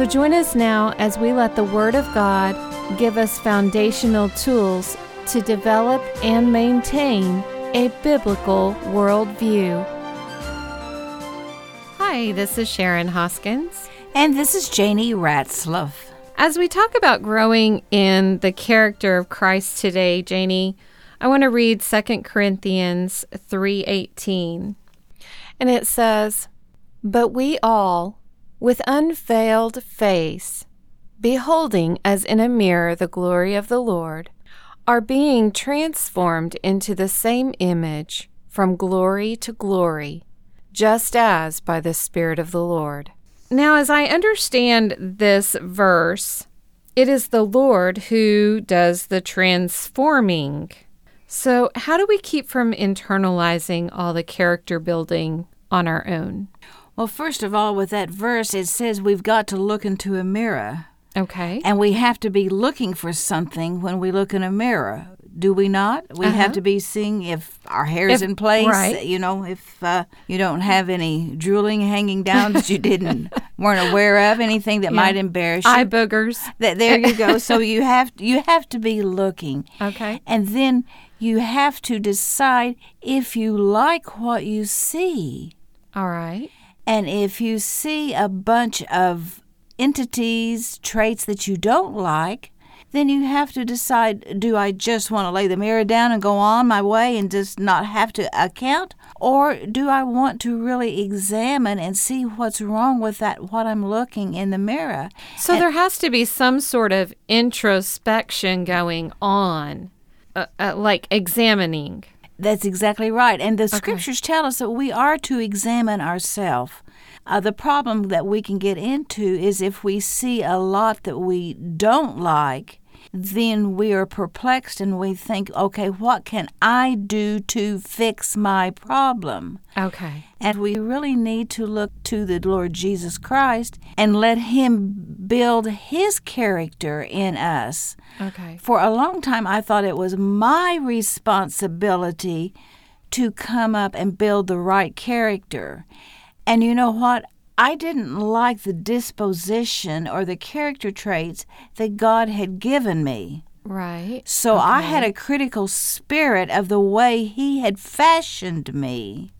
So join us now as we let the Word of God give us foundational tools to develop and maintain a biblical worldview. Hi, this is Sharon Hoskins. And this is Janie Ratzlaff. As we talk about growing in the character of Christ today, Janie, I want to read 2 Corinthians 3:18. And it says, "But we all, with unveiled face, beholding as in a mirror the glory of the Lord, are being transformed into the same image from glory to glory, just as by the Spirit of the Lord." Now, as I understand this verse, it is the Lord who does the transforming. So, how do we keep from internalizing all the character building on our own? Well, first of all, with that verse, it says we've got to look into a mirror. Okay. And we have to be looking for something when we look in a mirror. Do we not? We Uh-huh. have to be seeing if our hair's If- in place. right. You know, if uh, you don't have any drooling hanging down that you didn't weren't aware of, anything that Yeah. might embarrass you. Eye boogers. Th- there you go. so you have you have to be looking. Okay. And then you have to decide if you like what you see. All right. And if you see a bunch of entities, traits that you don't like, then you have to decide do I just want to lay the mirror down and go on my way and just not have to account? Or do I want to really examine and see what's wrong with that, what I'm looking in the mirror? So, there has to be some sort of introspection going on, uh, uh, like examining. That's exactly right. And the scriptures tell us that we are to examine ourselves. Uh, the problem that we can get into is if we see a lot that we don't like, then we are perplexed and we think, okay, what can I do to fix my problem? Okay. And we really need to look to the Lord Jesus Christ and let Him build His character in us. Okay. For a long time, I thought it was my responsibility to come up and build the right character. And you know what? I didn't like the disposition or the character traits that God had given me. Right. So I had a critical spirit of the way He had fashioned me.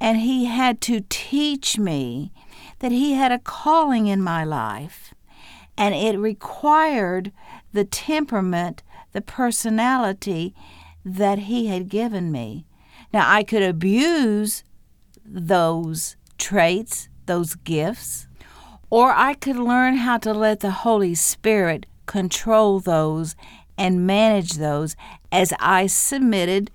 And He had to teach me that He had a calling in my life. And it required the temperament, the personality that He had given me. Now, I could abuse those traits, those gifts, or I could learn how to let the Holy Spirit control those and manage those as I submitted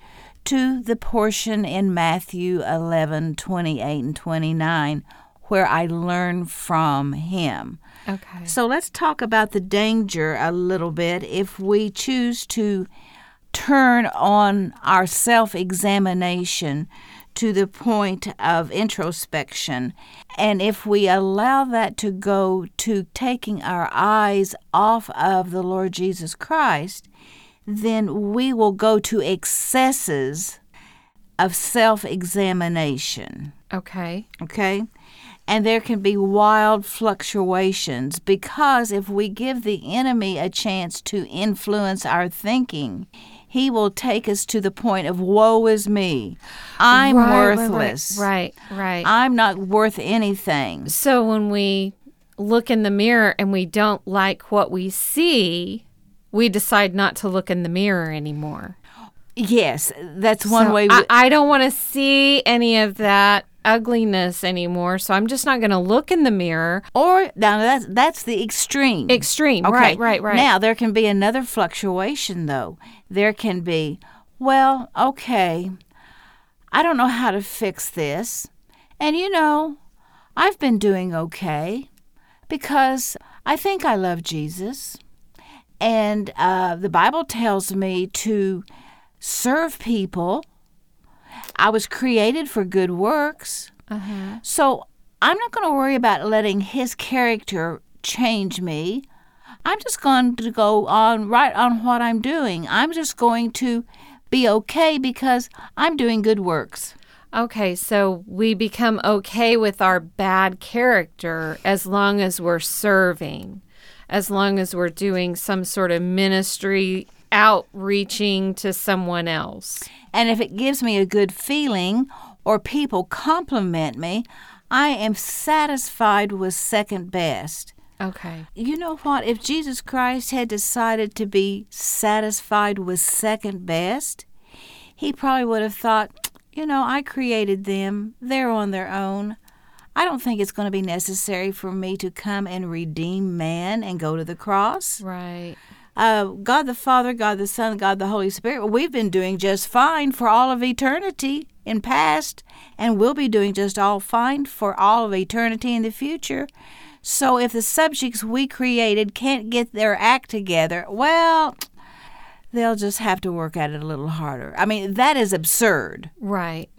to the portion in Matthew 11 28 and 29 where I learn from Him. Okay. So let's talk about the danger a little bit if we choose to turn on our self examination to the point of introspection. And if we allow that to go to taking our eyes off of the Lord Jesus Christ, then we will go to excesses of self examination. Okay. Okay? And there can be wild fluctuations because if we give the enemy a chance to influence our thinking, he will take us to the point of woe is me. I'm Right, right, right, worthless. Right. Right. I'm not worth anything. So when we look in the mirror and we don't like what we see, we decide not to look in the mirror anymore. Yes, that's one So way. I, I don't want to see any of that ugliness anymore, so I'm just not going to look in the mirror. or now that's that's the extreme. Extreme. Okay. Right, right, right. Now there can be another fluctuation though. There can be, well, okay, I don't know how to fix this. And you know, I've been doing okay because I think I love Jesus. And uh, the Bible tells me to serve people. I was created for good works. Uh-huh. So I'm not going to worry about letting his character change me. I'm just going to go on right on what I'm doing. I'm just going to be okay because I'm doing good works. Okay, so we become okay with our bad character as long as we're serving, as long as we're doing some sort of ministry outreaching to someone else. And if it gives me a good feeling or people compliment me, I am satisfied with second best. Okay. You know what? If Jesus Christ had decided to be satisfied with second best, he probably would have thought, you know, I created them. They're on their own. I don't think it's going to be necessary for me to come and redeem man and go to the cross. Right. Uh, God the Father, God the Son, God the Holy Spirit, we've been doing just fine for all of eternity in past, and we'll be doing just all fine for all of eternity in the future. So if the subjects we created can't get their act together, well, they'll just have to work at it a little harder. I mean, that is absurd. Right.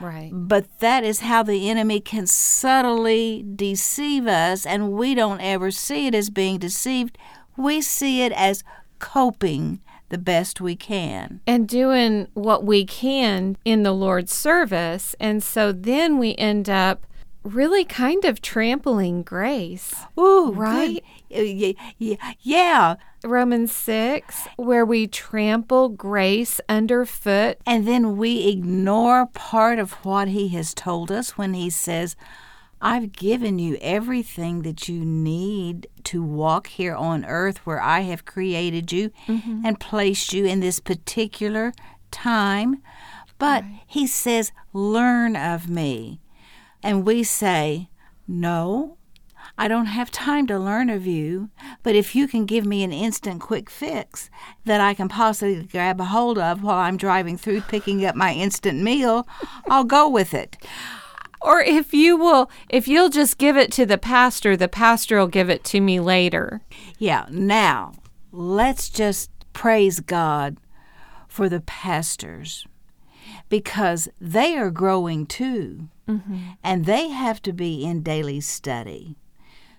Right. But that is how the enemy can subtly deceive us, and we don't ever see it as being deceived. We see it as coping the best we can. And doing what we can in the Lord's service. And so then we end up really kind of trampling grace. Ooh, Right? good. Yeah, yeah. Romans 6, where we trample grace underfoot. And then we ignore part of what he has told us when he says, I've given you everything that you need to walk here on earth where I have created you mm-hmm. and placed you in this particular time. But he says, Learn of me. And we say, No, I don't have time to learn of you, but if you can give me an instant quick fix that I can possibly grab a hold of while I'm driving through picking up my instant meal, I'll go with it. Or if you will, if you'll just give it to the pastor, the pastor will give it to me later. Yeah, now let's just praise God for the pastors because they are growing too mm-hmm. and they have to be in daily study.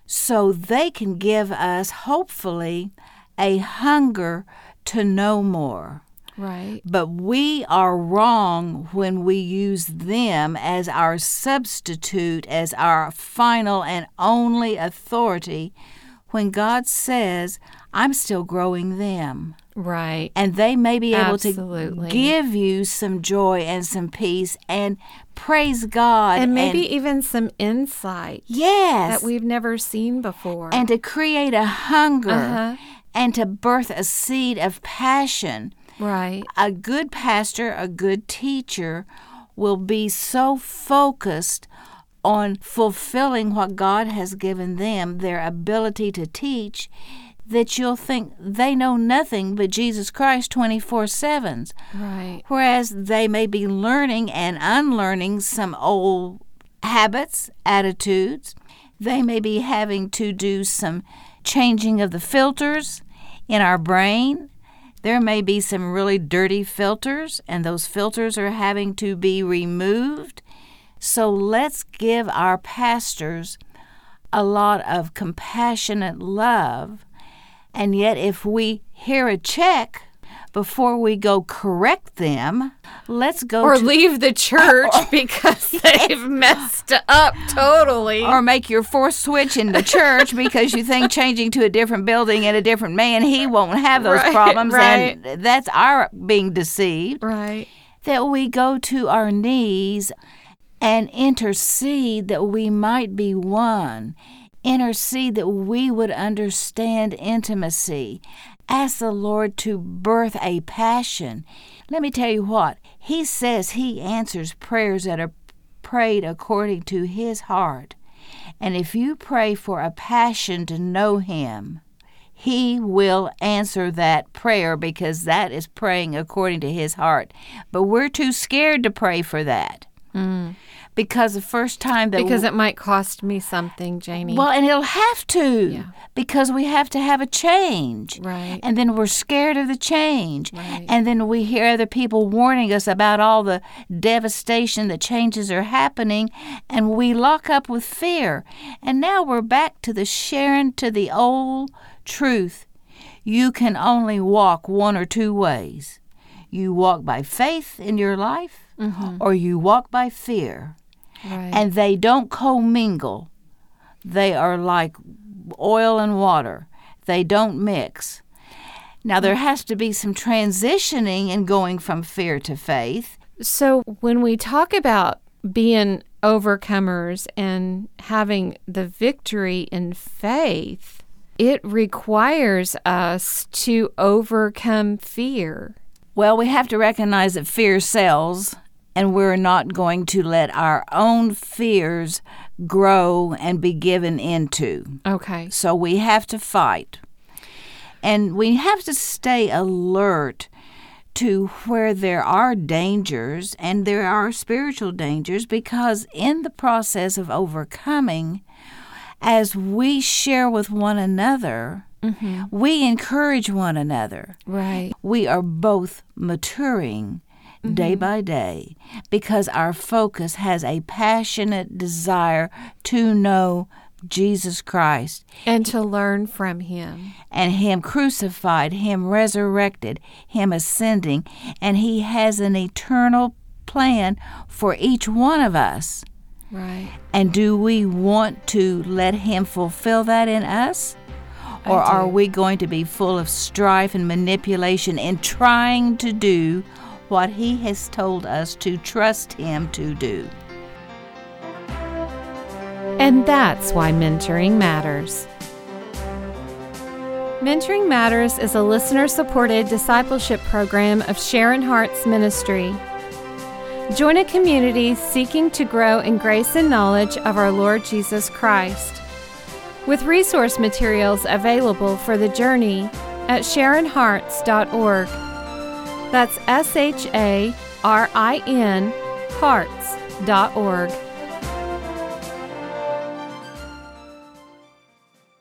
So they can give us, hopefully, a hunger to know more. Right. But we are wrong when we use them as our substitute, as our final and only authority, when God says, I'm still growing them. Right. And they may be able Absolutely. to give you some joy and some peace and praise God. And maybe even some insight yes. that we've never seen before. and to create a hunger Uh-huh. and to birth a seed of passion. Right. a good pastor, a good teacher will be so focused on fulfilling what God has given them, their ability to teach, that you'll think they know nothing but Jesus Christ 24 7. Right. Whereas they may be learning and unlearning some old habits, attitudes. They may be having to do some changing of the filters in our brain. There may be some really dirty filters, and those filters are having to be removed. So let's give our pastors a lot of compassionate love. And yet, if we hear a check before we go correct them, let's go Or to leave the church oh, because they've messed up totally. or make your fourth switch in the church because you think changing to a different building and a different man, he won't have those Right, problems. right. And that's our being deceived. right. That we go to our knees and intercede that we might be one. Intercede that we would understand intimacy. Ask the Lord to birth a passion. Let me tell you what, He says He answers prayers that are prayed according to His heart. And if you pray for a passion to know Him, He will answer that prayer because that is praying according to His heart. But we're too scared to pray for that. Mm. Because the first time that Because it might cost me something, Janie. well, and it'll have to. Yeah. because we have to have a change. Right. And then we're scared of the change. Right. And then we hear other people warning us about all the devastation that changes are happening, and we lock up with fear. And now we're back to the sharing to the old truth. You can only walk one or two ways. You walk by faith in your life, mm-hmm. or you walk by fear. Right. And they don't commingle. They are like oil and water. They don't mix. Now, there has to be some transitioning and going from fear to faith. So, when we talk about being overcomers and having the victory in faith, it requires us to overcome fear. Well, we have to recognize that fear sells, and we're not going to let our own fears grow and be given into. Okay. So we have to fight. And we have to stay alert to where there are dangers and there are spiritual dangers because in the process of overcoming, as we share with one another, mm-hmm. we encourage one another. Right. We are both maturing day mm-hmm. by day because our focus has a passionate desire to know Jesus Christ And to learn from Him. and Him crucified, Him resurrected, Him ascending, and He has an eternal plan for each one of us. Right. And do we want to let Him fulfill that in us? Or are we going to be full of strife and manipulation in trying to do what He has told us to trust Him to do? And that's why mentoring matters. Mentoring Matters is a listener supported discipleship program of Sharin Hearts ministry. Join a community seeking to grow in grace and knowledge of our Lord Jesus Christ. With resource materials available for the journey at SharinHearts.org. That's S H A R I N Hearts.org.